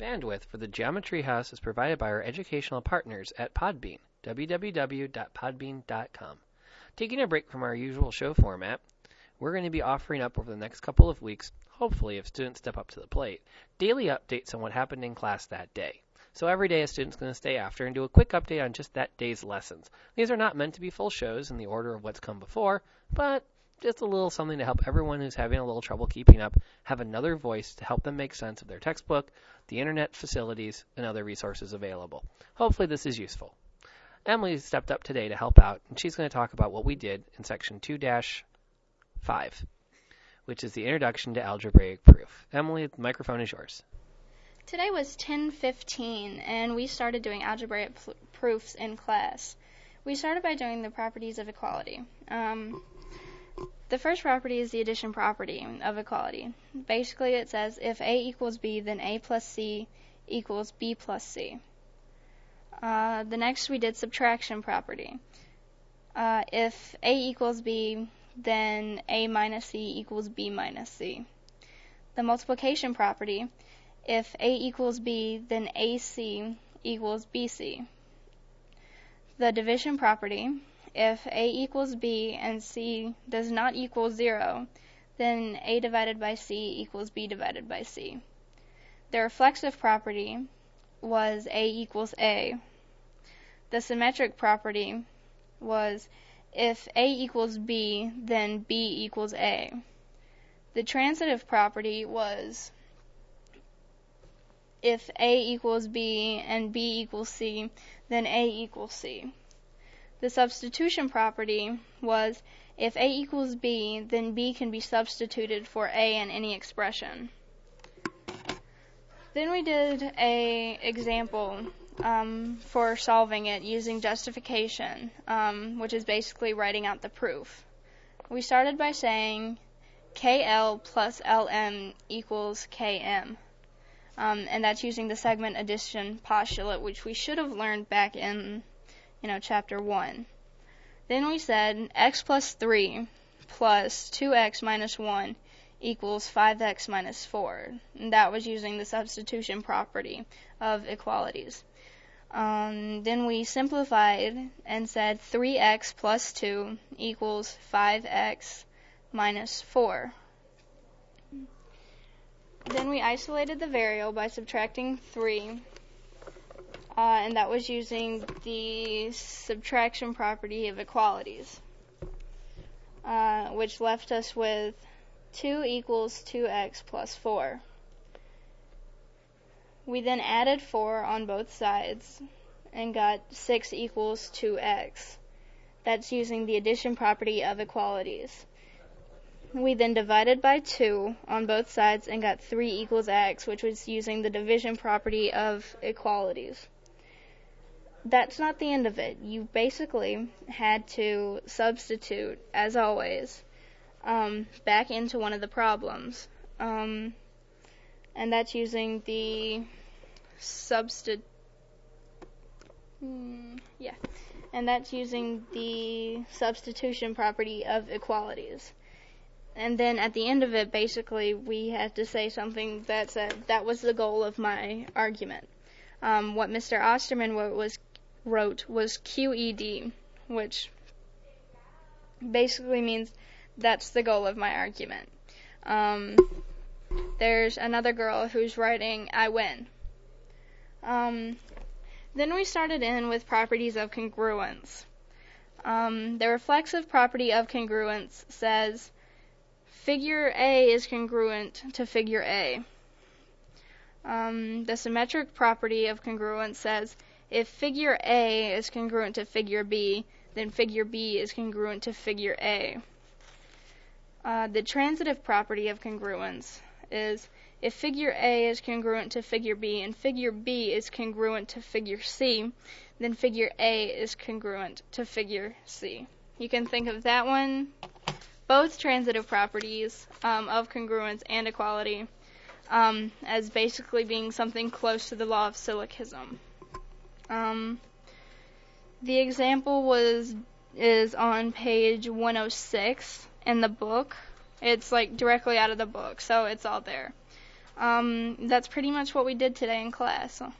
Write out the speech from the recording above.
Bandwidth for the Geometry House is provided by our educational partners at Podbean, www.podbean.com. Taking a break from our usual show format, we're going to be offering up over the next couple of weeks, hopefully if students step up to the plate, daily updates on what happened in class that day. So every day a student's going to stay after and do a quick update on just that day's lessons. These are not meant to be full shows in the order of what's come before, but just a little something to help everyone who's having a little trouble keeping up have another voice to help them make sense of their textbook, the internet facilities, and other resources available. Hopefully, this is useful. Emily stepped up today to help out, and she's going to talk about what we did in section 2 5, which is the introduction to algebraic proof. Emily, the microphone is yours. Today was 10:15 and we started doing algebraic pl- proofs in class. We started by doing the properties of equality. Um, the first property is the addition property of equality. Basically, it says if A equals B, then A plus C equals B plus C. Uh, the next we did subtraction property. Uh, if A equals B, then A minus C equals B minus C. The multiplication property. If A equals B, then AC equals BC. The division property if a equals b and c does not equal 0, then a divided by c equals b divided by c. The reflexive property was a equals a. The symmetric property was if a equals b, then b equals a. The transitive property was if a equals b and b equals c, then a equals c. The substitution property was if a equals b, then b can be substituted for a in any expression. Then we did a example um, for solving it using justification, um, which is basically writing out the proof. We started by saying KL plus LM equals KM. Um, and that's using the segment addition postulate, which we should have learned back in you know, chapter 1. Then we said x plus 3 plus 2x minus 1 equals 5x minus 4. And that was using the substitution property of equalities. Um, then we simplified and said 3x plus 2 equals 5x minus 4. Then we isolated the variable by subtracting 3 uh, and that was using the subtraction property of equalities, uh, which left us with 2 equals 2x plus 4. We then added 4 on both sides and got 6 equals 2x. That's using the addition property of equalities. We then divided by 2 on both sides and got 3 equals x, which was using the division property of equalities that's not the end of it. You basically had to substitute, as always, um, back into one of the problems. Um, and that's using the substitute. Hmm, yeah. And that's using the substitution property of equalities. And then at the end of it, basically, we had to say something that said that was the goal of my argument. Um, what Mr. Osterman was wrote was QED, which basically means that's the goal of my argument. Um, there's another girl who's writing I win. Um, then we started in with properties of congruence. Um, the reflexive property of congruence says figure A is congruent to figure A. Um, the symmetric property of congruence says if figure A is congruent to figure B, then figure B is congruent to figure A. Uh, the transitive property of congruence is if figure A is congruent to figure B and figure B is congruent to figure C, then figure A is congruent to figure C. You can think of that one, both transitive properties um, of congruence and equality, um, as basically being something close to the law of syllogism. Um, the example was is on page 106 in the book. It's like directly out of the book, so it's all there. um, that's pretty much what we did today in class. So.